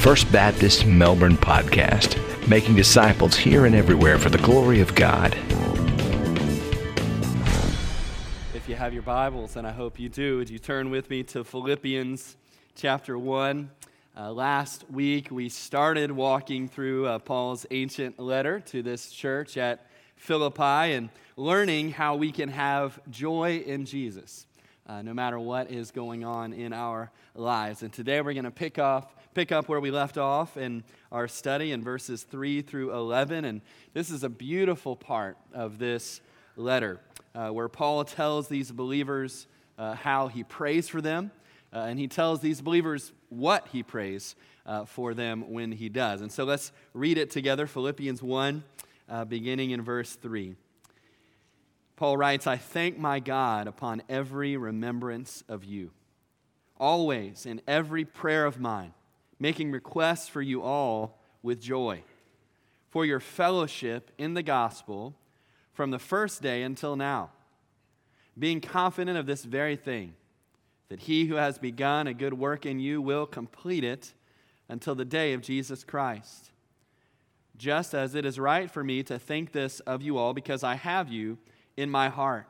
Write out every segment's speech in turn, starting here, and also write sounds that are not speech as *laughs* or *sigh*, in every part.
First Baptist Melbourne podcast, making disciples here and everywhere for the glory of God. If you have your Bibles, and I hope you do, would you turn with me to Philippians chapter 1? Uh, last week, we started walking through uh, Paul's ancient letter to this church at Philippi and learning how we can have joy in Jesus. Uh, no matter what is going on in our lives. And today we're going to pick off pick up where we left off in our study in verses 3 through 11. And this is a beautiful part of this letter uh, where Paul tells these believers uh, how he prays for them. Uh, and he tells these believers what he prays uh, for them when he does. And so let's read it together Philippians 1, uh, beginning in verse 3. Paul writes, I thank my God upon every remembrance of you, always in every prayer of mine making requests for you all with joy, for your fellowship in the gospel from the first day until now, being confident of this very thing, that he who has begun a good work in you will complete it until the day of Jesus Christ. Just as it is right for me to think this of you all, because I have you in my heart.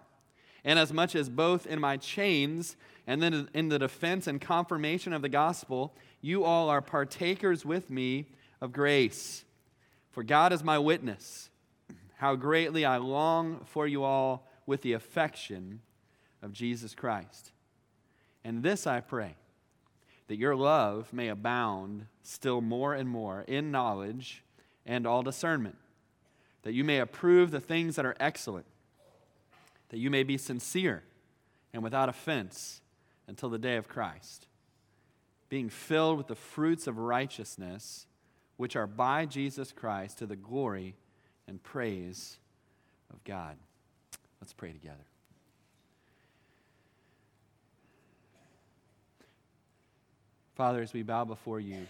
And as much as both in my chains and then in the defense and confirmation of the gospel, you all are partakers with me of grace. For God is my witness, how greatly I long for you all with the affection of Jesus Christ. And this I pray, that your love may abound still more and more in knowledge and all discernment, that you may approve the things that are excellent, that you may be sincere and without offense until the day of Christ being filled with the fruits of righteousness, which are by Jesus Christ to the glory and praise of God. Let's pray together. Father, as we bow before you,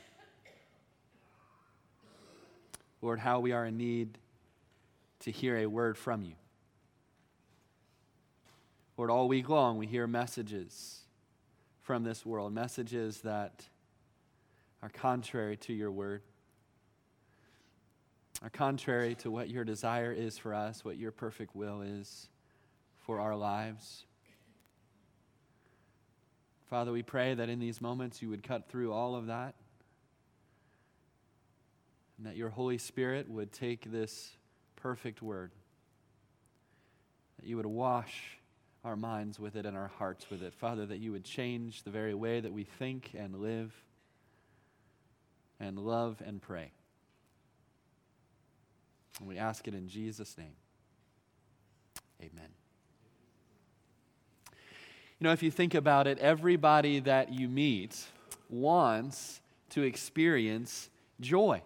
Lord, how we are in need to hear a word from you. Lord, all week long we hear messages from this world, messages that are contrary to your word, are contrary to what your desire is for us, what your perfect will is for our lives. Father, we pray that in these moments you would cut through all of that and that your Holy Spirit would take this perfect word, that you would wash our minds with it and our hearts with it. Father, that you would change the very way that we think and live and love and pray. And we ask it in Jesus' name. Amen. You know, if you think about it, everybody that you meet wants to experience joy,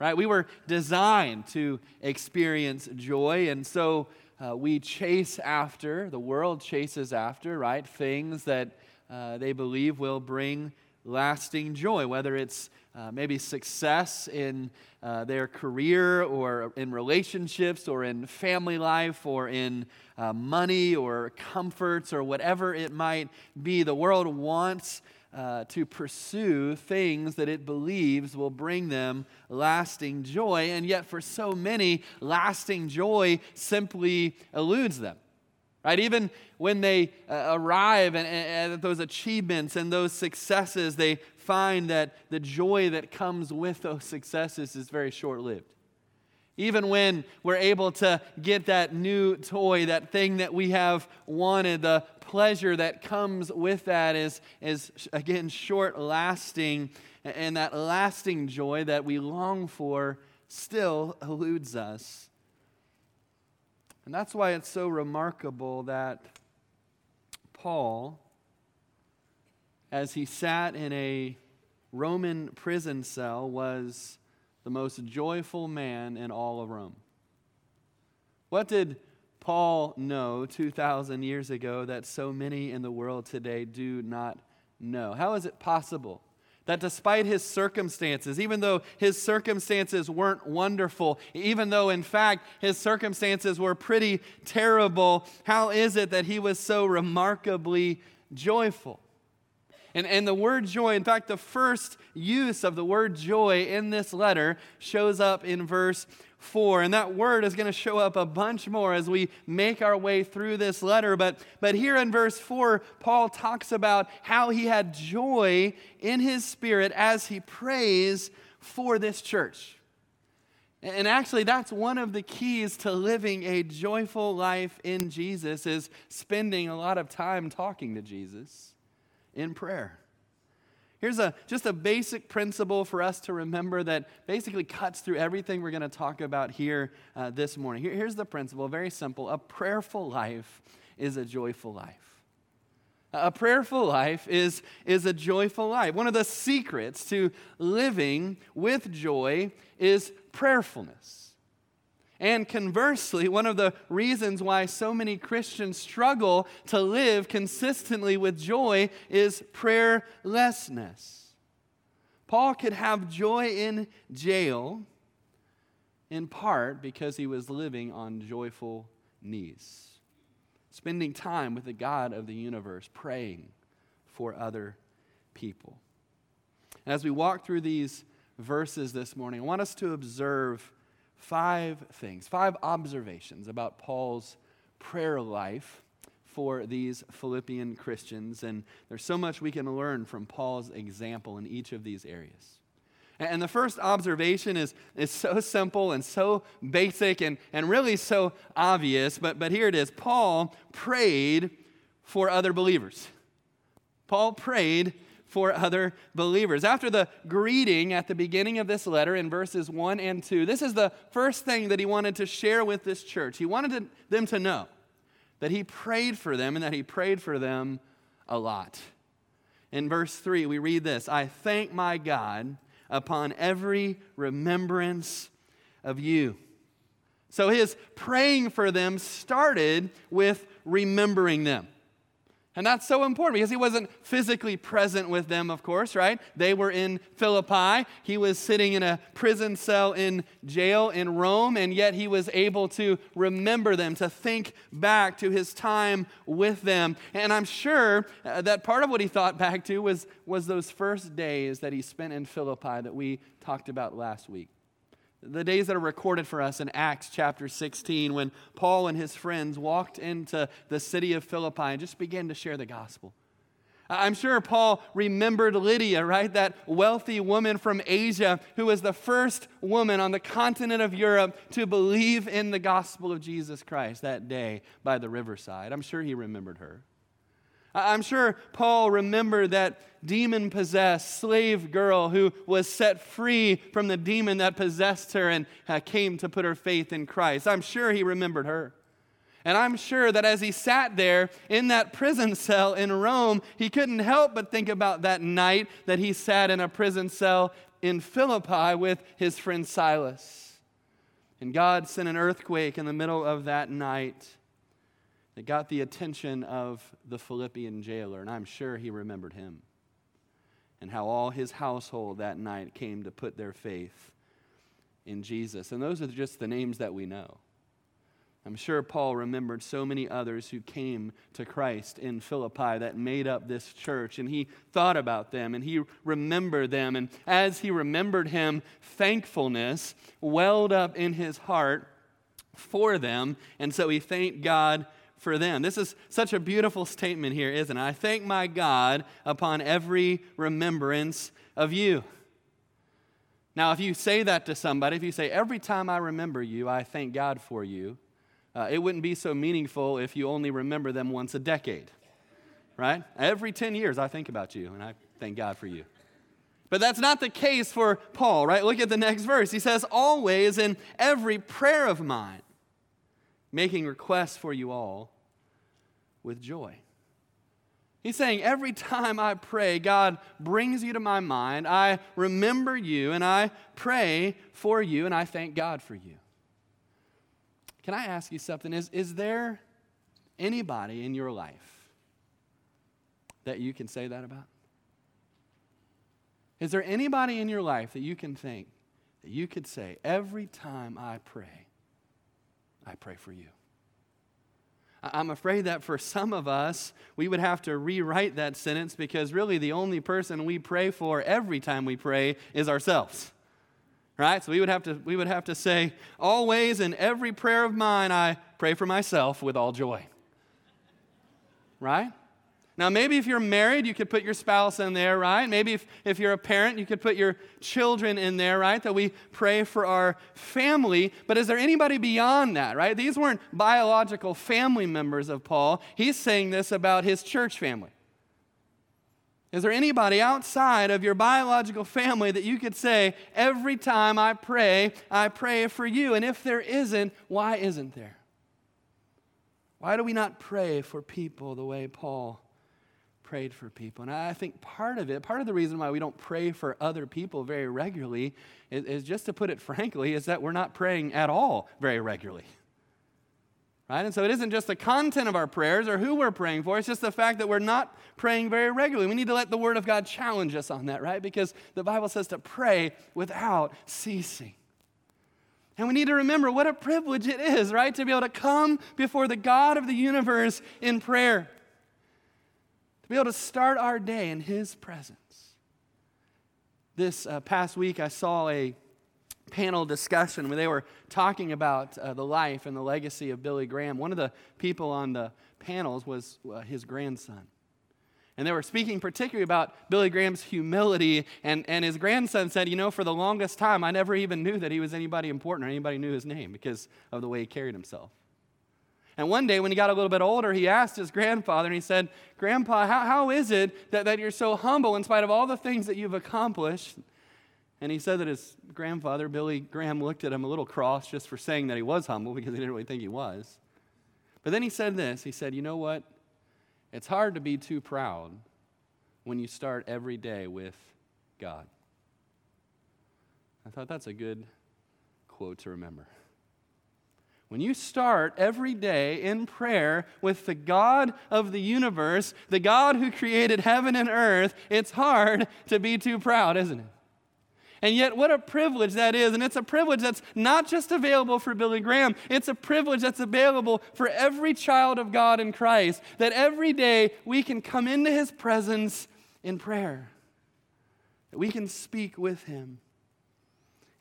right? We were designed to experience joy, and so uh, we chase after, the world chases after, right? Things that uh, they believe will bring lasting joy, whether it's uh, maybe success in uh, their career or in relationships or in family life or in uh, money or comforts or whatever it might be. The world wants uh, to pursue things that it believes will bring them lasting joy. And yet, for so many, lasting joy simply eludes them. Right? Even when they uh, arrive at those achievements and those successes, they find that the joy that comes with those successes is very short lived. Even when we're able to get that new toy, that thing that we have wanted, the pleasure that comes with that is, is again, short lasting. And that lasting joy that we long for still eludes us. And that's why it's so remarkable that Paul, as he sat in a Roman prison cell, was the most joyful man in all of Rome. What did Paul know 2,000 years ago that so many in the world today do not know? How is it possible that despite his circumstances, even though his circumstances weren't wonderful, even though in fact his circumstances were pretty terrible, how is it that he was so remarkably joyful? And, and the word joy, in fact, the first use of the word joy in this letter shows up in verse 4. And that word is going to show up a bunch more as we make our way through this letter. But, but here in verse 4, Paul talks about how he had joy in his spirit as he prays for this church. And actually, that's one of the keys to living a joyful life in Jesus is spending a lot of time talking to Jesus in prayer. Here's a, just a basic principle for us to remember that basically cuts through everything we're going to talk about here uh, this morning. Here, here's the principle very simple a prayerful life is a joyful life. A prayerful life is, is a joyful life. One of the secrets to living with joy is prayerfulness. And conversely, one of the reasons why so many Christians struggle to live consistently with joy is prayerlessness. Paul could have joy in jail in part because he was living on joyful knees spending time with the God of the universe, praying for other people. And as we walk through these verses this morning, I want us to observe five things, five observations about Paul's prayer life for these Philippian Christians. And there's so much we can learn from Paul's example in each of these areas. And the first observation is, is so simple and so basic and, and really so obvious, but, but here it is. Paul prayed for other believers. Paul prayed for other believers. After the greeting at the beginning of this letter in verses 1 and 2, this is the first thing that he wanted to share with this church. He wanted to, them to know that he prayed for them and that he prayed for them a lot. In verse 3, we read this I thank my God upon every remembrance of you. So his praying for them started with remembering them. And that's so important because he wasn't physically present with them, of course, right? They were in Philippi. He was sitting in a prison cell in jail in Rome, and yet he was able to remember them, to think back to his time with them. And I'm sure uh, that part of what he thought back to was, was those first days that he spent in Philippi that we talked about last week the days that are recorded for us in Acts chapter 16 when Paul and his friends walked into the city of Philippi and just began to share the gospel. I'm sure Paul remembered Lydia, right? That wealthy woman from Asia who was the first woman on the continent of Europe to believe in the gospel of Jesus Christ that day by the riverside. I'm sure he remembered her. I'm sure Paul remembered that demon possessed slave girl who was set free from the demon that possessed her and uh, came to put her faith in Christ. I'm sure he remembered her. And I'm sure that as he sat there in that prison cell in Rome, he couldn't help but think about that night that he sat in a prison cell in Philippi with his friend Silas. And God sent an earthquake in the middle of that night that got the attention of the Philippian jailer, and I'm sure he remembered him. And how all his household that night came to put their faith in Jesus. And those are just the names that we know. I'm sure Paul remembered so many others who came to Christ in Philippi that made up this church, and he thought about them and he remembered them. And as he remembered him, thankfulness welled up in his heart for them. And so he thanked God for them. This is such a beautiful statement here, isn't it? I thank my God upon every remembrance of you. Now, if you say that to somebody, if you say, every time I remember you, I thank God for you, uh, it wouldn't be so meaningful if you only remember them once a decade, right? Every 10 years, I think about you and I thank God for you. But that's not the case for Paul, right? Look at the next verse. He says, Always in every prayer of mine, making requests for you all with joy. He's saying, every time I pray, God brings you to my mind. I remember you and I pray for you and I thank God for you. Can I ask you something? Is, is there anybody in your life that you can say that about? Is there anybody in your life that you can think that you could say, every time I pray, I pray for you? I'm afraid that for some of us, we would have to rewrite that sentence because really the only person we pray for every time we pray is ourselves. Right? So we would have to, we would have to say, always in every prayer of mine, I pray for myself with all joy. Right? Now, maybe if you're married, you could put your spouse in there, right? Maybe if, if you're a parent, you could put your children in there, right? That we pray for our family. But is there anybody beyond that, right? These weren't biological family members of Paul. He's saying this about his church family. Is there anybody outside of your biological family that you could say, every time I pray, I pray for you? And if there isn't, why isn't there? Why do we not pray for people the way Paul prayed for people. And I think part of it, part of the reason why we don't pray for other people very regularly is, is just to put it *laughs* frankly, is that we're not praying at all very regularly. Right? And so it isn't just the content of our prayers or who we're praying for, it's just the fact that we're not praying very regularly. We need to let the Word of God challenge us on that, right? Because the Bible says to pray without ceasing. And we need to remember what a privilege it is, right? To be able to come before the God of the universe in prayer be able to start our day in His presence. This uh, past week, I saw a panel discussion where they were talking about uh, the life and the legacy of Billy Graham. One of the people on the panels was uh, his grandson. And they were speaking particularly about Billy Graham's humility. And, and his grandson said, You know, for the longest time, I never even knew that he was anybody important or anybody knew his name because of the way he carried himself. And one day, when he got a little bit older, he asked his grandfather, and he said, Grandpa, how, how is it that, that you're so humble in spite of all the things that you've accomplished? And he said that his grandfather, Billy Graham, looked at him a little cross just for saying that he was humble because he didn't really think he was. But then he said this He said, You know what? It's hard to be too proud when you start every day with God. I thought that's a good quote to remember. When you start every day in prayer with the God of the universe, the God who created heaven and earth, it's hard to be too proud, isn't it? And yet, what a privilege that is. And it's a privilege that's not just available for Billy Graham, it's a privilege that's available for every child of God in Christ. That every day we can come into his presence in prayer, that we can speak with him.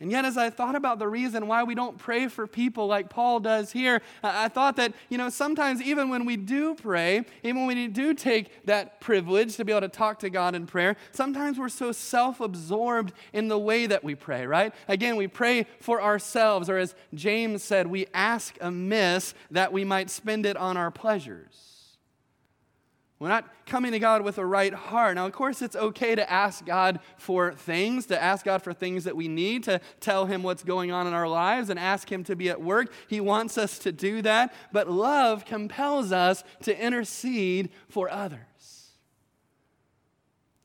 And yet, as I thought about the reason why we don't pray for people like Paul does here, I thought that, you know, sometimes even when we do pray, even when we do take that privilege to be able to talk to God in prayer, sometimes we're so self absorbed in the way that we pray, right? Again, we pray for ourselves, or as James said, we ask amiss that we might spend it on our pleasures. We're not coming to God with a right heart. Now, of course, it's okay to ask God for things, to ask God for things that we need, to tell Him what's going on in our lives and ask Him to be at work. He wants us to do that. But love compels us to intercede for others,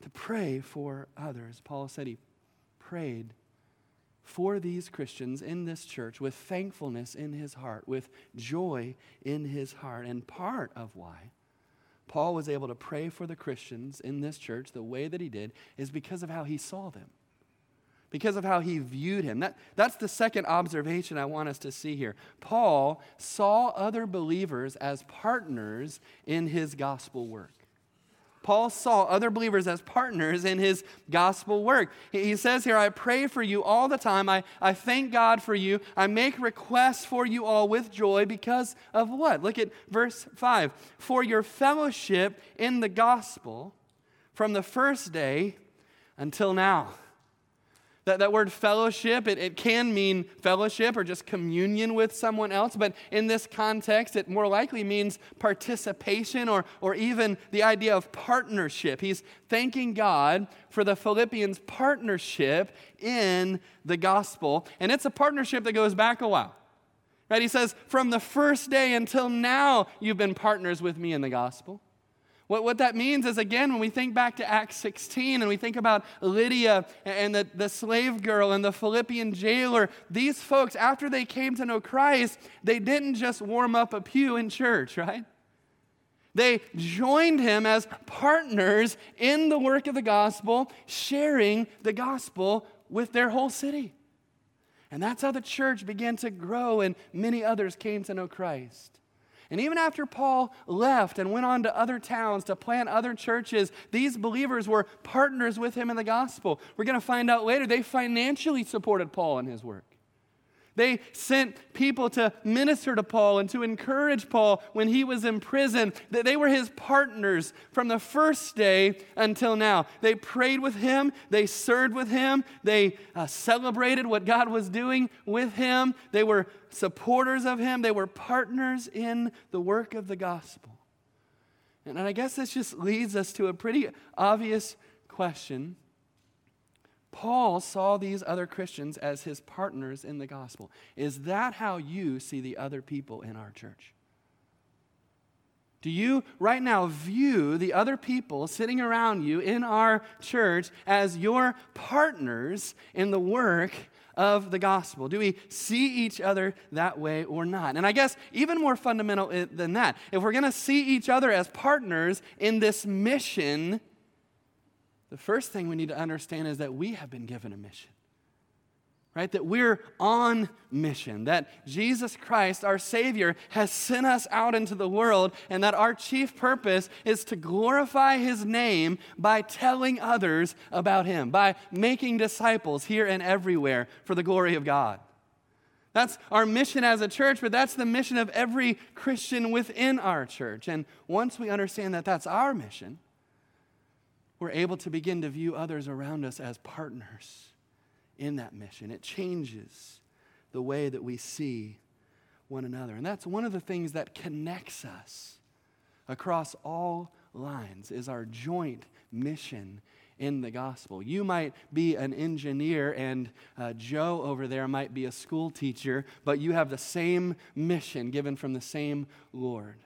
to pray for others. Paul said he prayed for these Christians in this church with thankfulness in his heart, with joy in his heart. And part of why Paul was able to pray for the Christians in this church the way that he did is because of how he saw them, because of how he viewed him. That, that's the second observation I want us to see here. Paul saw other believers as partners in his gospel work. Paul saw other believers as partners in his gospel work. He says here, I pray for you all the time. I, I thank God for you. I make requests for you all with joy because of what? Look at verse 5. For your fellowship in the gospel from the first day until now. That, that word fellowship, it, it can mean fellowship or just communion with someone else, but in this context, it more likely means participation or, or even the idea of partnership. He's thanking God for the Philippians' partnership in the gospel, and it's a partnership that goes back a while. Right? He says, From the first day until now, you've been partners with me in the gospel. What, what that means is, again, when we think back to Acts 16 and we think about Lydia and the, the slave girl and the Philippian jailer, these folks, after they came to know Christ, they didn't just warm up a pew in church, right? They joined him as partners in the work of the gospel, sharing the gospel with their whole city. And that's how the church began to grow, and many others came to know Christ. And even after Paul left and went on to other towns to plant other churches, these believers were partners with him in the gospel. We're going to find out later they financially supported Paul in his work. They sent people to minister to Paul and to encourage Paul when he was in prison. They were his partners from the first day until now. They prayed with him, they served with him, they uh, celebrated what God was doing with him, they were supporters of him, they were partners in the work of the gospel. And I guess this just leads us to a pretty obvious question Paul saw these other Christians as his partners in the gospel. Is that how you see the other people in our church? Do you right now view the other people sitting around you in our church as your partners in the work of the gospel? Do we see each other that way or not? And I guess even more fundamental eh, than that, if we're going to see each other as partners in this mission, the first thing we need to understand is that we have been given a mission. Right? That we're on mission, that Jesus Christ, our Savior, has sent us out into the world, and that our chief purpose is to glorify His name by telling others about Him, by making disciples here and everywhere for the glory of God. That's our mission as a church, but that's the mission of every Christian within our church. And once we understand that that's our mission, we're able to begin to view others around us as partners in that mission. It changes the way that we see one another. And that's one of the things that connects us across all lines is our joint mission in the gospel. You might be an engineer, and uh, Joe over there might be a school teacher, but you have the same mission given from the same Lord.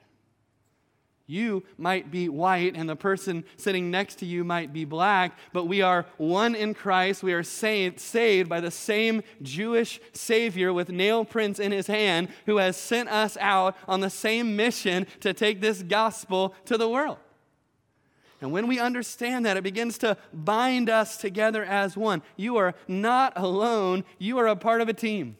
You might be white and the person sitting next to you might be black, but we are one in Christ. We are saved, saved by the same Jewish Savior with nail prints in his hand who has sent us out on the same mission to take this gospel to the world. And when we understand that, it begins to bind us together as one. You are not alone, you are a part of a team.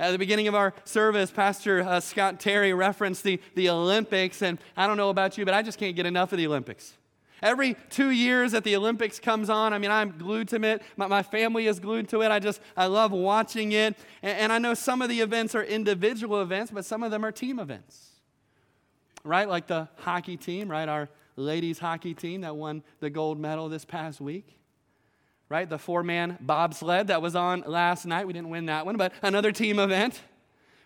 At the beginning of our service, Pastor uh, Scott Terry referenced the, the Olympics, and I don't know about you, but I just can't get enough of the Olympics. Every two years that the Olympics comes on, I mean, I'm glued to it. My, my family is glued to it. I just, I love watching it. And, and I know some of the events are individual events, but some of them are team events. Right? Like the hockey team, right? Our ladies hockey team that won the gold medal this past week right? The four man bobsled that was on last night. We didn't win that one, but another team event,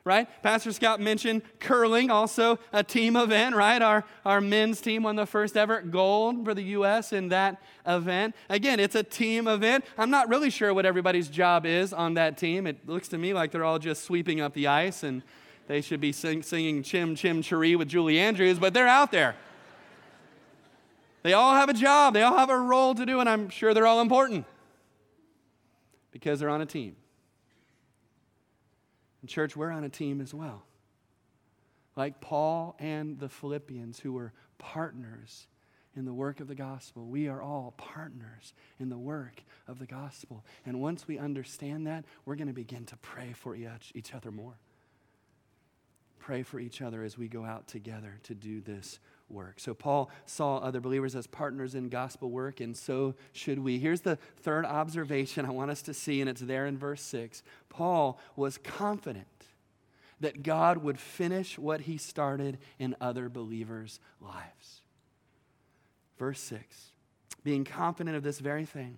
right? Pastor Scott mentioned curling, also a team event, right? Our, our men's team won the first ever gold for the U.S. in that event. Again, it's a team event. I'm not really sure what everybody's job is on that team. It looks to me like they're all just sweeping up the ice and they should be sing, singing Chim Chim Cheree with Julie Andrews, but they're out there. They all have a job, they all have a role to do, and I'm sure they're all important because they're on a team. In church, we're on a team as well. Like Paul and the Philippians, who were partners in the work of the gospel. We are all partners in the work of the gospel. And once we understand that, we're going to begin to pray for each other more. Pray for each other as we go out together to do this work. So Paul saw other believers as partners in gospel work, and so should we. Here's the third observation I want us to see, and it's there in verse 6. Paul was confident that God would finish what he started in other believers' lives. Verse 6 being confident of this very thing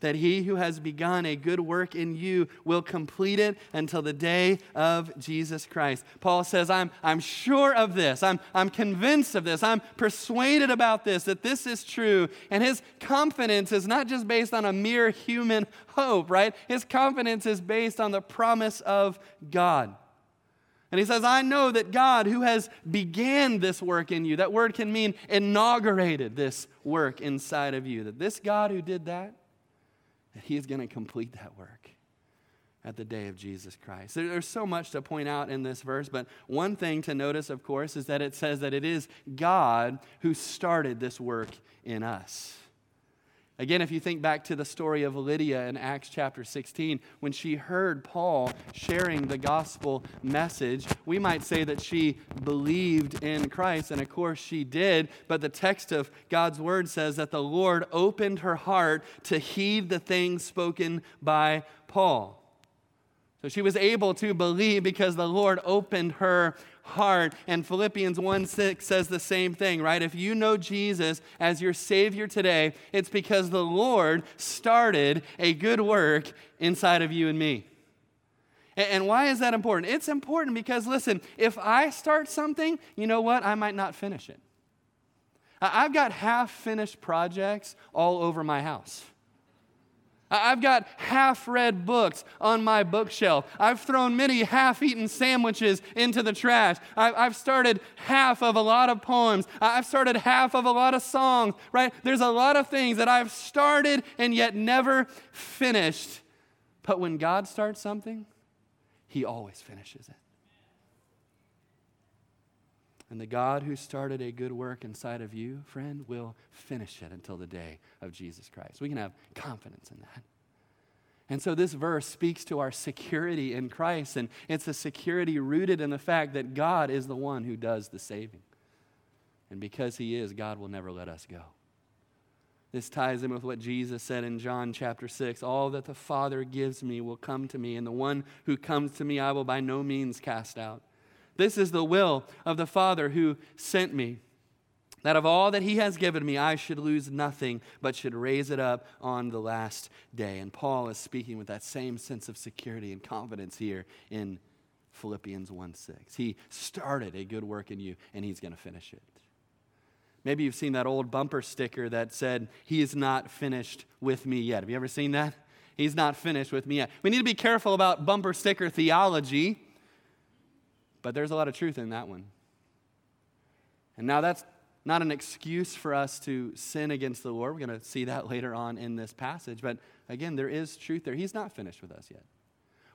that he who has begun a good work in you will complete it until the day of Jesus Christ. Paul says, I'm, I'm sure of this. I'm, I'm convinced of this. I'm persuaded about this, that this is true. And his confidence is not just based on a mere human hope, right? His confidence is based on the promise of God. And he says, I know that God, who has began this work in you, that word can mean inaugurated this work inside of you, that this God who did that, that He is going to complete that work at the day of Jesus Christ. There's so much to point out in this verse, but one thing to notice, of course, is that it says that it is God who started this work in us. Again, if you think back to the story of Lydia in Acts chapter 16, when she heard Paul sharing the gospel message, we might say that she believed in Christ, and of course she did, but the text of God's word says that the Lord opened her heart to heed the things spoken by Paul. So she was able to believe because the Lord opened her heart. And Philippians 1 6 says the same thing, right? If you know Jesus as your Savior today, it's because the Lord started a good work inside of you and me. And why is that important? It's important because, listen, if I start something, you know what? I might not finish it. I've got half finished projects all over my house. I've got half read books on my bookshelf. I've thrown many half eaten sandwiches into the trash. I've started half of a lot of poems. I've started half of a lot of songs, right? There's a lot of things that I've started and yet never finished. But when God starts something, He always finishes it. And the God who started a good work inside of you, friend, will finish it until the day of Jesus Christ. We can have confidence in that. And so this verse speaks to our security in Christ, and it's a security rooted in the fact that God is the one who does the saving. And because He is, God will never let us go. This ties in with what Jesus said in John chapter 6 All that the Father gives me will come to me, and the one who comes to me I will by no means cast out. This is the will of the Father who sent me. That of all that he has given me, I should lose nothing, but should raise it up on the last day. And Paul is speaking with that same sense of security and confidence here in Philippians 1 6. He started a good work in you, and he's going to finish it. Maybe you've seen that old bumper sticker that said, He is not finished with me yet. Have you ever seen that? He's not finished with me yet. We need to be careful about bumper sticker theology but there's a lot of truth in that one. And now that's not an excuse for us to sin against the Lord. We're going to see that *laughs* later on in this passage. But again, there is truth there. He's not finished with us yet.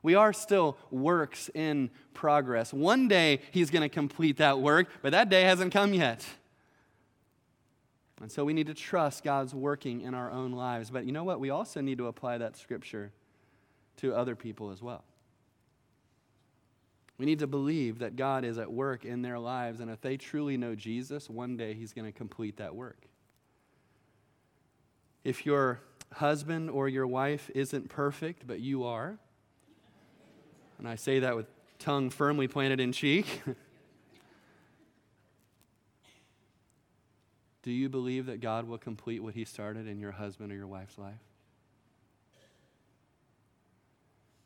We are still works in progress. One day he's going to complete that work, but that day hasn't come yet. And so we need to trust God's working in our own lives. But you know what? We also need to apply that scripture to other people as well. We need to believe that God is at work in their lives, and if they truly know Jesus, one day He's going to complete that work. If your husband or your wife isn't perfect, but you are, and I say that with tongue firmly planted in cheek, *laughs* do you believe that God will complete what He started in your husband or your wife's life?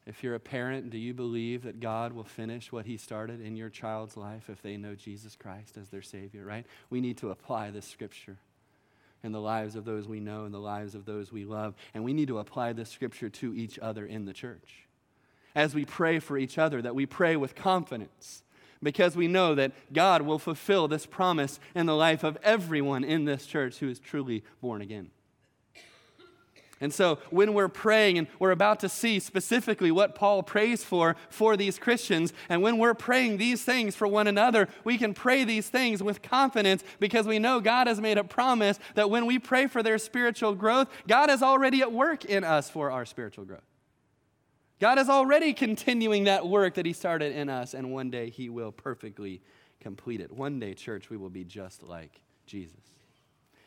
If you're a parent, do you believe that God will finish what He started in your child's life if they know Jesus Christ as their Savior, right? We need to apply this scripture in the lives of those we know and the lives of those we love. And we need to apply this scripture to each other in the church. As we pray for each other, that we pray with confidence because we know that God will fulfill this promise in the life of everyone in this church who is truly born again. And so, when we're praying, and we're about to see specifically what Paul prays for for these Christians, and when we're praying these things for one another, we can pray these things with confidence because we know God has made a promise that when we pray for their spiritual growth, God is already at work in us for our spiritual growth. God is already continuing that work that He started in us, and one day He will perfectly complete it. One day, church, we will be just like Jesus.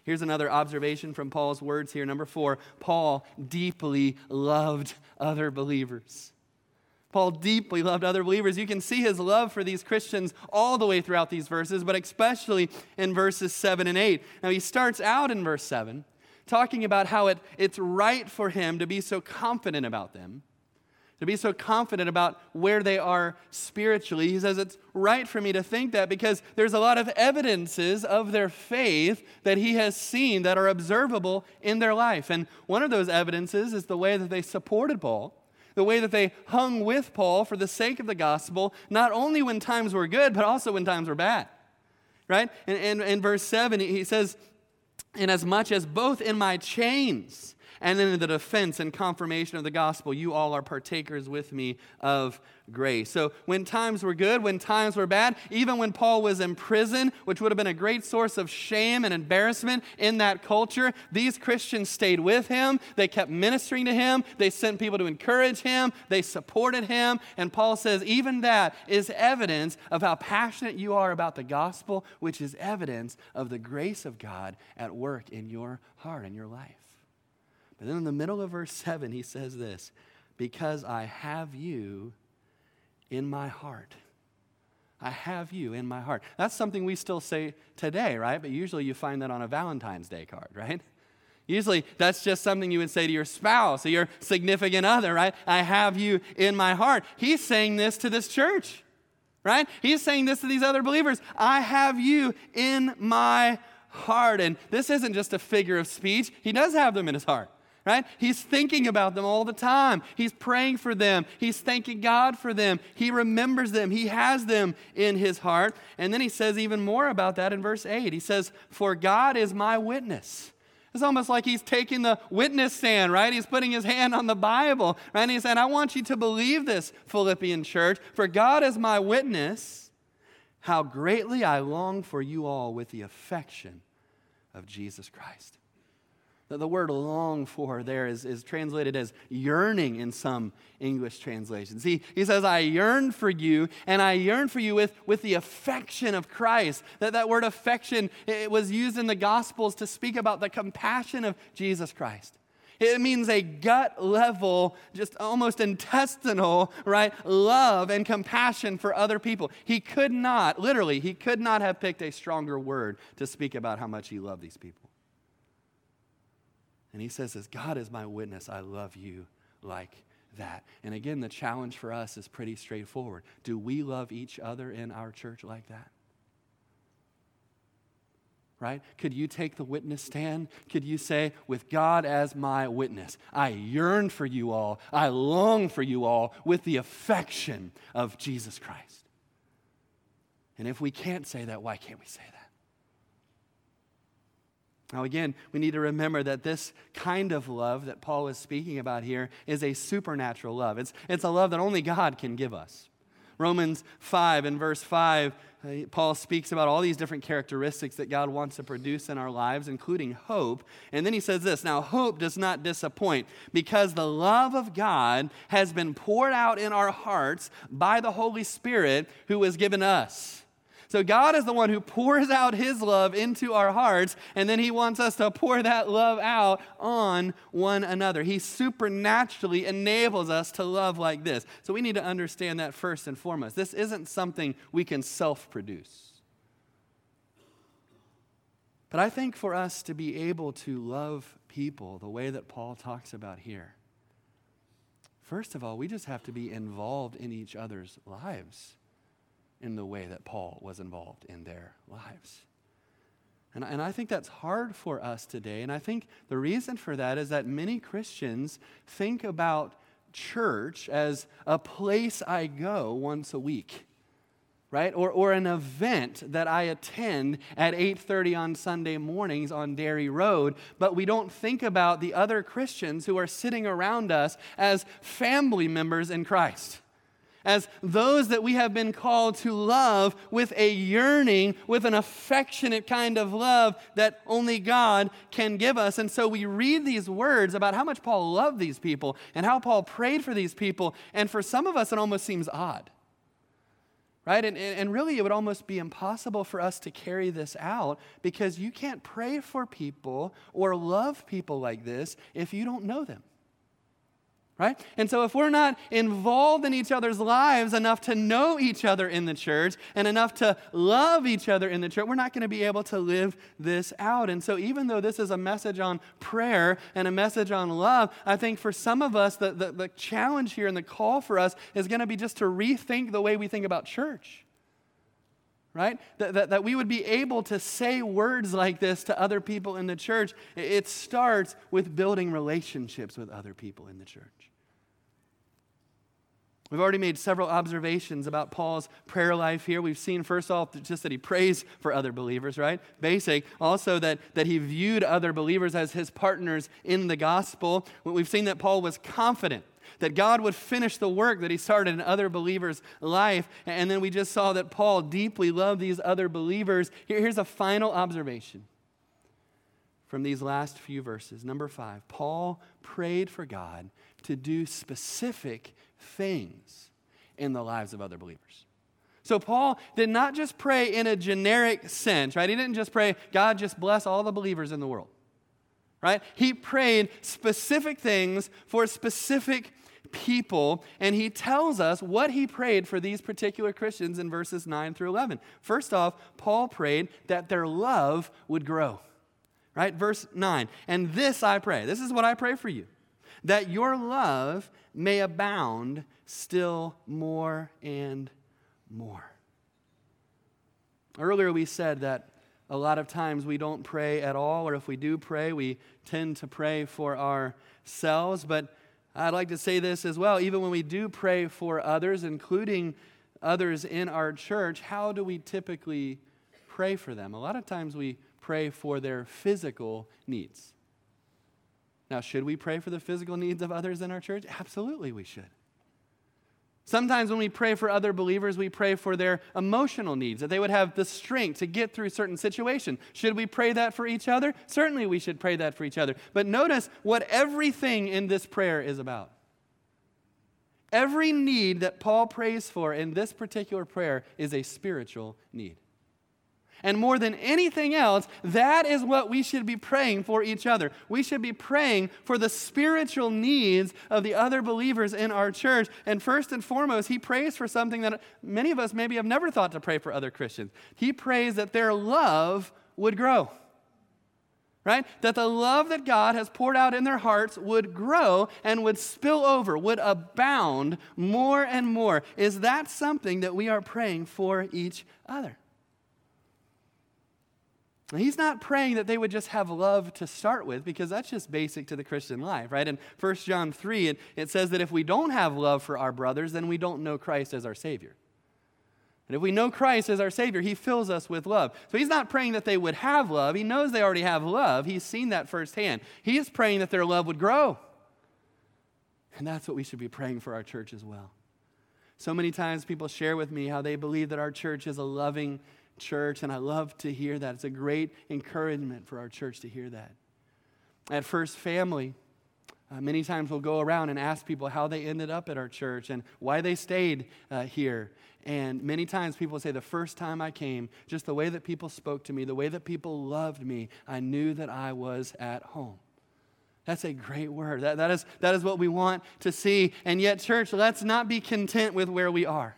Here's another observation from Paul's words here. Number four Paul deeply loved other believers. Paul deeply loved other believers. You can see his love for these Christians all the way throughout these verses, but especially in verses 7 and 8. Now, he starts out in verse 7 talking about how it, it's right for him to be so confident about them to be so confident about where they are spiritually. He says it's right for me to think that because there's a lot of evidences of their faith that he has seen that are observable in their life. And one of those evidences is the way that they supported Paul, the way that they hung with Paul for the sake of the gospel, not only when times were good, but also when times were bad. Right? And in verse 7, he says, Inasmuch as both in my chains, And then in the defense and confirmation of the gospel, you all are partakers with me of grace. So when times were good, when times were bad, even when Paul was in prison, which would have been a great source of shame and embarrassment in that culture, these Christians stayed with him. They kept ministering to him. They sent people to encourage him. They supported him. And Paul says, even that is evidence of how passionate you are about the gospel, which is evidence of the grace of God at work in your heart and your life. But then in the middle of verse 7, he says this Because I have you in my heart. I have you in my heart. That's something we still say today, right? But usually you find that on a Valentine's Day card, right? Usually that's just something you would say to your spouse or your significant other, right? I have you in my heart. He's saying this to this church, right? He's saying this to these other believers. I have you in my heart. And this isn't just a figure of speech, he does have them in his heart right? He's thinking about them all the time. He's praying for them. He's thanking God for them. He remembers them. He has them in his heart. And then he says even more about that in verse 8. He says, For God is my witness. It's almost like he's taking the witness stand, right? He's putting his hand on the Bible, right? And he's saying, I want you to believe this, Philippian church, for God is my witness, how greatly I long for you all with the affection of Jesus Christ. The word long for there is, is translated as yearning in some English translations. He, he says, I yearn for you, and I yearn for you with, with the affection of Christ. That, that word affection it was used in the Gospels to speak about the compassion of Jesus Christ. It means a gut level, just almost intestinal, right, love and compassion for other people. He could not, literally, he could not have picked a stronger word to speak about how much he loved these people. And he says this God is my witness, I love you like that. And again, the challenge for us is pretty straightforward. Do we love each other in our church like that? Right? Could you take the witness stand? Could you say, with God as my witness, I yearn for you all, I long for you all with the affection of Jesus Christ? And if we can't say that, why can't we say that? Now, again, we need to remember that this kind of love that Paul is speaking about here is a supernatural love. It's, it's a love that only God can give us. Romans 5 and verse 5, uh, Paul speaks about all these different characteristics that God wants to produce in our lives, including hope. And then he says this Now, hope does not disappoint because the love of God has been poured out in our hearts by the Holy Spirit who was given us. So God is the one who pours out his love into our hearts, and then he wants us to pour that love out on one another. He supernaturally enables us to love like this. So we need to understand that first and foremost. This isn't something we can self produce. But I think for us to be able to love people the way that Paul talks about here, first of all, we just have to be involved in each other's lives in the way that Paul was involved in their lives. And, and I think that's hard for us today. And I think the reason for that is that many Christians think about church as a place I go once a week right or, or an event that i attend at 8.30 on sunday mornings on Derry road but we don't think about the other christians who are sitting around us as family members in christ as those that we have been called to love with a yearning, with an affectionate kind of love that only God can give us. And so we read these words about how much Paul loved these people and how Paul prayed for these people. And for some of us, it almost seems odd. Right? And, and really, it would almost be impossible for us to carry this out because you can't pray for people or love people like this if you don't know them right? And so, if we're not involved in each other's lives enough to know each other in the church and enough to love each other in the church, we're not going to be able to live this out. And so, even though this is a message on prayer and a message on love, I think for some of us, the, the, the challenge here and the call for us is going to be just to rethink the way we think about church. Right? That, that, that we would be able to say words like this to other people in the church. It starts with building relationships with other people in the church. We've already made several observations about Paul's prayer life here. We've seen, first off, just that he prays for other believers, right? Basic. Also, that, that he viewed other believers as his partners in the gospel. We've seen that Paul was confident that God would finish the work that he started in other believers' life. And then we just saw that Paul deeply loved these other believers. Here, here's a final observation from these last few verses. Number five Paul prayed for God to do specific things in the lives of other believers. So Paul did not just pray in a generic sense, right? He didn't just pray, God, just bless all the believers in the world, right? He prayed specific things for specific people, and he tells us what he prayed for these particular Christians in verses 9 through 11. First off, Paul prayed that their love would grow, right? Verse 9, and this I pray. This is what I pray for you that your love may abound still more and more. Earlier, we said that a lot of times we don't pray at all, or if we do pray, we tend to pray for ourselves. But I'd like to say this as well. Even when we do pray for others, including others in our church, how do we typically pray for them? A lot of times we pray for their physical needs. Now, should we pray for the physical needs of others in our church? Absolutely, we should. Sometimes when we pray for other believers, we pray for their emotional needs, that they would have the strength to get through certain situations. Should we pray that for each other? Certainly we should pray that for each other. But notice what everything in this prayer is about. Every need that Paul prays for in this particular prayer is a spiritual need. And more than anything else, that is what we should be praying for each other. We should be praying for the spiritual needs of the other believers in our church. And first and foremost, he prays for something that many of us maybe have never thought to pray for other Christians. He prays that their love would grow. Right? That the love that God has poured out in their hearts would grow and would spill over, would abound more and more. Is that something that we are praying for each other? He's not praying that they would just have love to start with because that's just basic to the Christian life, right? In 1 John 3, it, it says that if we don't have love for our brothers, then we don't know Christ as our Savior. And if we know Christ as our Savior, He fills us with love. So He's not praying that they would have love. He knows they already have love. He's seen that firsthand. He is praying that their love would grow. And that's what we should be praying for our church as well. So many times people share with me how they believe that our church is a loving church, and I love to hear that. It's a great encouragement for our church to hear that. At First Family, uh, many times we'll go around and ask people how they ended up at our church and why they stayed uh, here. And many times people say, the first time I came, just the way that people spoke to me, the way that people loved me, I knew that I was at home. That's a great word. That, that, is, that is what we want to see. And yet, church, let's not be content with where we are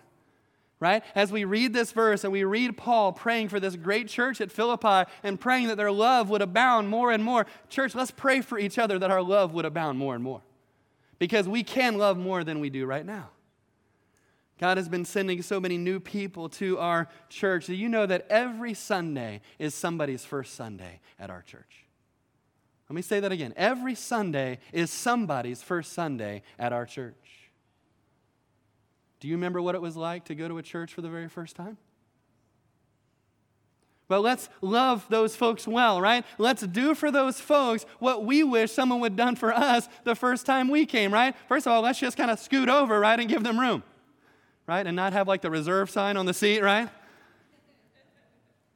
right? As we read this verse and we read Paul praying for this great church at Philippi and praying that their love would abound more and more, church, let's pray for each other that our love would abound more and more. Because we can love more than we do right now. God has been sending so many new people to our church. Do you know that every Sunday is somebody's first Sunday at our church? Let me say that again. Every Sunday is somebody's first Sunday at our church. Do you remember what it was like to go to a church for the very first time? But let's love those folks well, right? Let's do for those folks what we wish someone would done for us the first time we came, right? First of all, let's just kind of scoot over, right, and give them room, right? And not have like the reserve sign on the seat, right?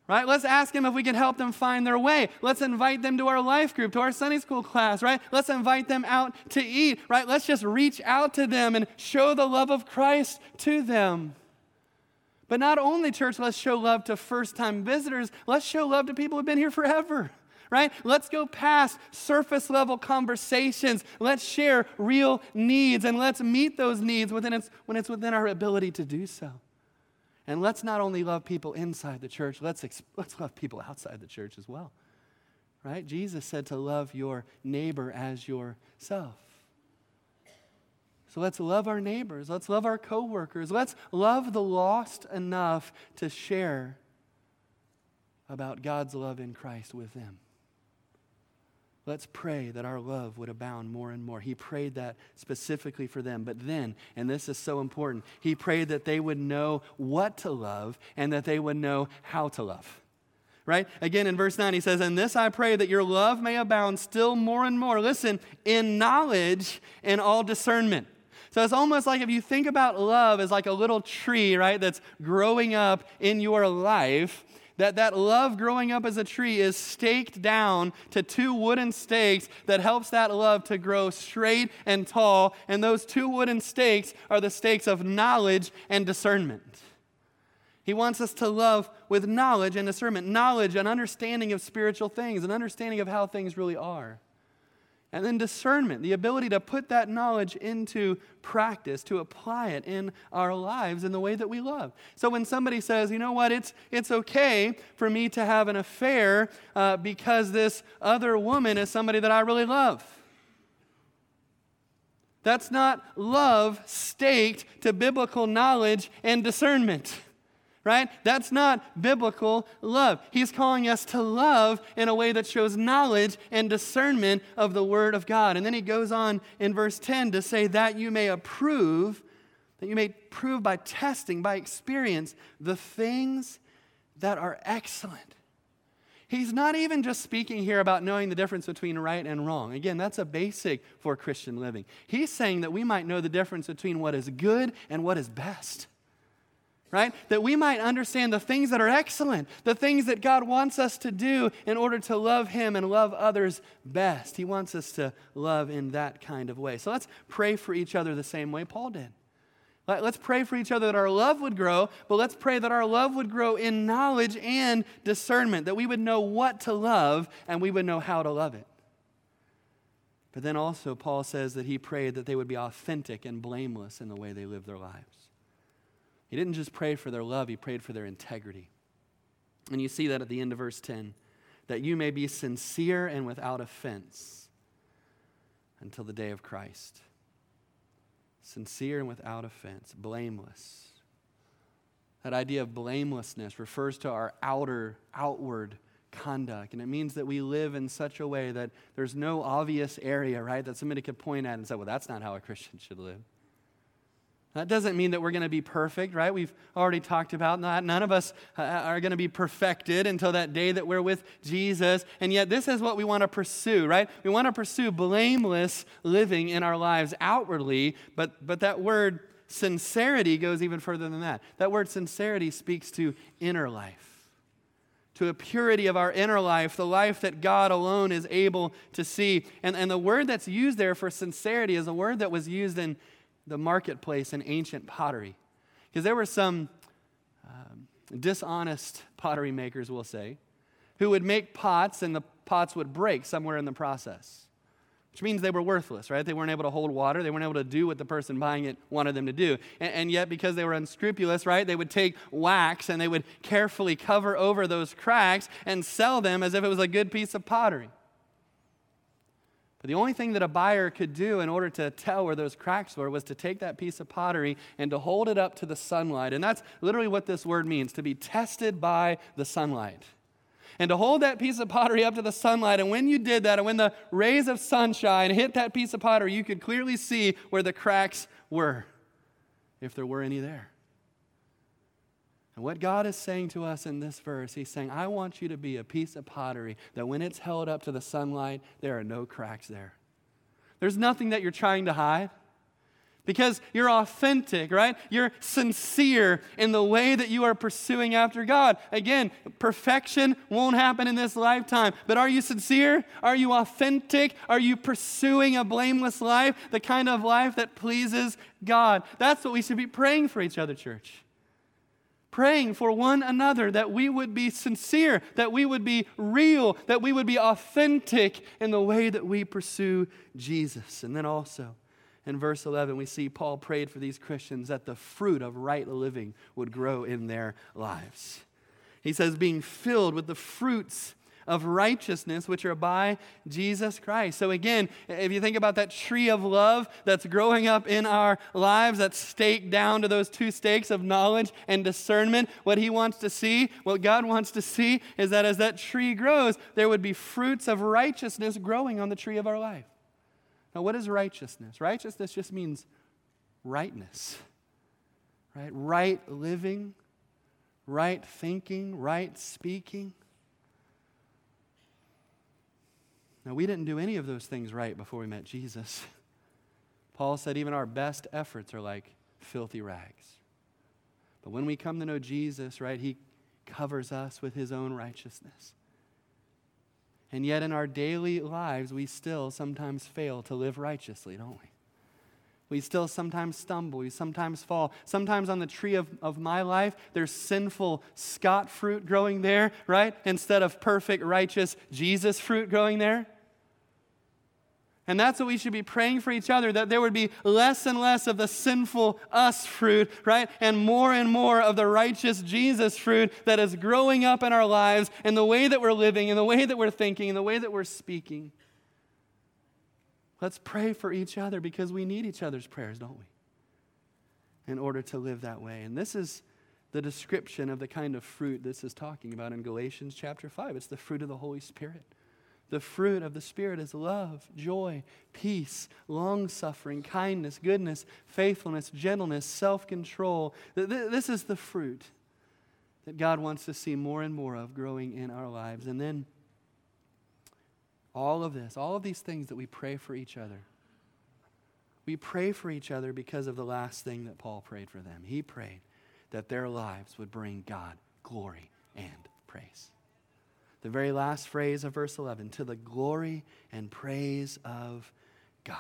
Right? Let's ask them if we can help them find their way. Let's invite them to our life group, to our Sunday school class, right? Let's invite them out to eat, right? Let's just reach out to them and show the love of Christ to them. But not only, church, let's show love to first time visitors, let's show love to people who've been here forever. Right? Let's go past surface level conversations. Let's share real needs and let's meet those needs within its, when it's within our ability to do so. And let's not only love people inside the church, let's, ex- let's love people outside the church as well. Right? Jesus said to love your neighbor as yourself. So let's love our neighbors. Let's love our coworkers. Let's love the lost enough to share about God's love in Christ with them. Let's pray that our love would abound more and more. He prayed that specifically for them. But then, and this is so important, he prayed that they would know what to love and that they would know how to love. Right? Again, in verse 9, he says, And this I pray that your love may abound still more and more. Listen, in knowledge and all discernment. So it's almost like if you think about love as like a little tree, right, that's growing up in your life that that love growing up as a tree is staked down to two wooden stakes that helps that love to grow straight and tall. And those two wooden stakes are the stakes of knowledge and discernment. He wants us to love with knowledge and discernment knowledge and understanding of spiritual things an understanding of how things really are and then discernment, the ability to put that knowledge into practice, to apply it in our lives in the way that we love. So when somebody says, you know what, it's, it's okay for me to have an affair uh, because this other woman is somebody that I really love. That's not love staked to biblical knowledge and discernment right? That's not biblical love. He's calling us to love in a way that shows knowledge and discernment of the Word of God. And then he goes on in verse 10 to say, that you may approve, that you may prove by testing, by experience, the things that are excellent. He's not even just speaking here about knowing the difference between right and wrong. Again, that's a basic for Christian living. He's saying that we might know the difference between what is good and what is best right? That we might understand the things that are excellent, the things that God wants us to do in order to love Him and love others best. He wants us to love in that kind of way. So let's pray for each other the same way Paul did. Let's pray for each other that our love would grow, but let's pray that our love would grow in knowledge and discernment, that we would know what to love and we would know how to love it. But then also, Paul says that he prayed that they would be authentic and blameless in the way they live their lives. He didn't just pray for their love, he prayed for their integrity. And you see that at the end of verse 10 that you may be sincere and without offense until the day of Christ. Sincere and without offense, blameless. That idea of blamelessness refers to our outer, outward conduct. And it means that we live in such a way that there's no obvious area, right, that somebody could point at and say, well, that's not how a Christian should live. That doesn't mean that we're going to be perfect, right? We've already talked about that. None of us uh, are going to be perfected until that day that we're with Jesus. And yet, this is what we want to pursue, right? We want to pursue blameless living in our lives outwardly, but, but that word sincerity goes even further than that. That word sincerity speaks to inner life, to a purity of our inner life, the life that God alone is able to see. And, and the word that's used there for sincerity is a word that was used in the marketplace in ancient pottery. Because there were some um, dishonest pottery makers, we'll say, who would make pots and the pots would break somewhere in the process, which means they were worthless, right? They weren't able to hold water. They weren't able to do what the person buying it wanted them to do. And, and yet, because they were unscrupulous, right, they would take wax and they would carefully cover over those cracks and sell them as if it was a good piece of pottery. But the only thing that a buyer could do in order to tell where those cracks were was to take that piece of pottery and to hold it up to the sunlight. And that's literally what this word means to be tested by the sunlight. And to hold that piece of pottery up to the sunlight, and when you did that, and when the rays of sunshine hit that piece of pottery, you could clearly see where the cracks were, if there were any there. And what God is saying to us in this verse, He's saying, I want you to be a piece of pottery that when it's held up to the sunlight, there are no cracks there. There's nothing that you're trying to hide because you're authentic, right? You're sincere in the way that you are pursuing after God. Again, perfection won't happen in this lifetime, but are you sincere? Are you authentic? Are you pursuing a blameless life, the kind of life that pleases God? That's what we should be praying for each other, church praying for one another that we would be sincere, that we would be real, that we would be authentic in the way that we pursue Jesus. And then also, in verse 11, we see Paul prayed for these Christians that the fruit of right living would grow in their lives. He says, being filled with the fruits of righteousness, which are by Jesus Christ. So, again, if you think about that tree of love that's growing up in our lives, that's staked down to those two stakes of knowledge and discernment, what He wants to see, what God wants to see, is that as that tree grows, there would be fruits of righteousness growing on the tree of our life. Now, what is righteousness? Righteousness just means rightness, right? Right living, right thinking, right speaking. Now, we didn't do any of those things right before we met Jesus. *laughs* Paul said even our best efforts are like filthy rags. But when we come to know Jesus, right, he covers us with his own righteousness. And yet, in our daily lives, we still sometimes fail to live righteously, don't we? We still sometimes stumble. We sometimes fall. Sometimes on the tree of, of my life, there's sinful Scott fruit growing there, right? Instead of perfect, righteous Jesus fruit growing there. And that's what we should be praying for each other that there would be less and less of the sinful us fruit, right? And more and more of the righteous Jesus fruit that is growing up in our lives in the way that we're living, in the way that we're thinking, in the way that we're speaking. Let's pray for each other because we need each other's prayers, don't we? In order to live that way. And this is the description of the kind of fruit this is talking about in Galatians chapter 5. It's the fruit of the Holy Spirit. The fruit of the Spirit is love, joy, peace, long suffering, kindness, goodness, faithfulness, gentleness, self control. This is the fruit that God wants to see more and more of growing in our lives. And then all of this, all of these things that we pray for each other. We pray for each other because of the last thing that Paul prayed for them. He prayed that their lives would bring God glory and praise the very last phrase of verse 11 to the glory and praise of God.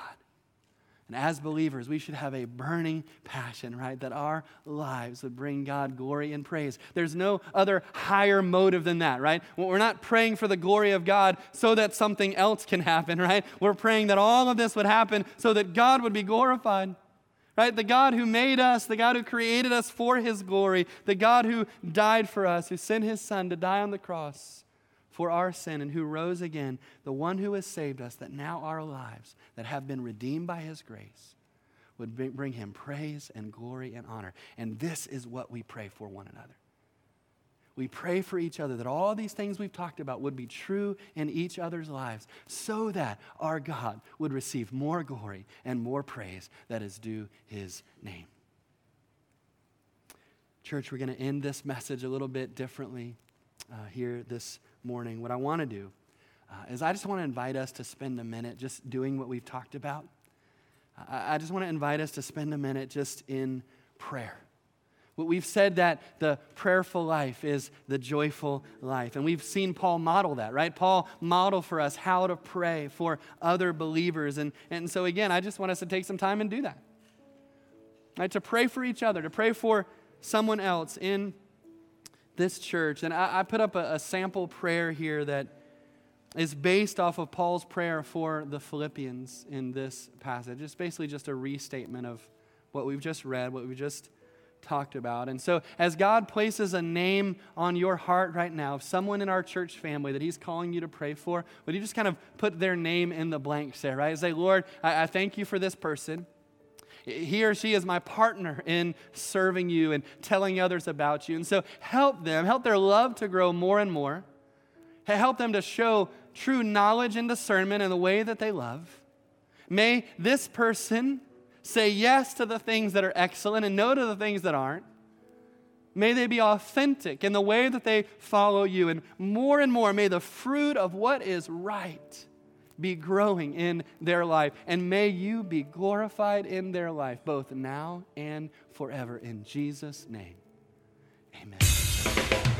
And as believers, we should have a burning passion, right? That our lives would bring God glory and praise. There's no other higher motive than that, right? We're not praying for the glory of God so that something else can happen, right? We're praying that all of this would happen so that God would be glorified. Right? The God who made us, the God who created us for his glory, the God who died for us, who sent his son to die on the cross for our sin and who rose again, the one who has saved us, that now our lives that have been redeemed by his grace would bring him praise and glory and honor. And this is what we pray for one another. We pray for each other that all these things we've talked about would be true in each other's lives so that our God would receive more glory and more praise that is due his name. Church, we're going to end this message a little bit differently uh, here this morning, what I want to do uh, is I just want to invite us to spend a minute just doing what we've talked about. I, I just want to invite us to spend a minute just in prayer. We've said that the prayerful life is the joyful life. And we've seen Paul model that, right? Paul model for us how to pray for other believers. And, and so, again, I just want us to take some time and do that. Right? To pray for each other, to pray for someone else in this church. And I, I put up a, a sample prayer here that is based off of Paul's prayer for the Philippians in this passage. It's basically just a restatement of what we've just read, what we've just talked about. And so, as God places a name on your heart right now, someone in our church family that He's calling you to pray for, would you just kind of put their name in the blanks there, right? Say, Lord, I, I thank you for this person. He or she is my partner in serving you and telling others about you. And so help them, help their love to grow more and more. Help them to show true knowledge and discernment in the way that they love. May this person say yes to the things that are excellent and no to the things that aren't. May they be authentic in the way that they follow you. And more and more, may the fruit of what is right be growing in their life. And may you be glorified in their life, both now and forever. In Jesus' name, amen.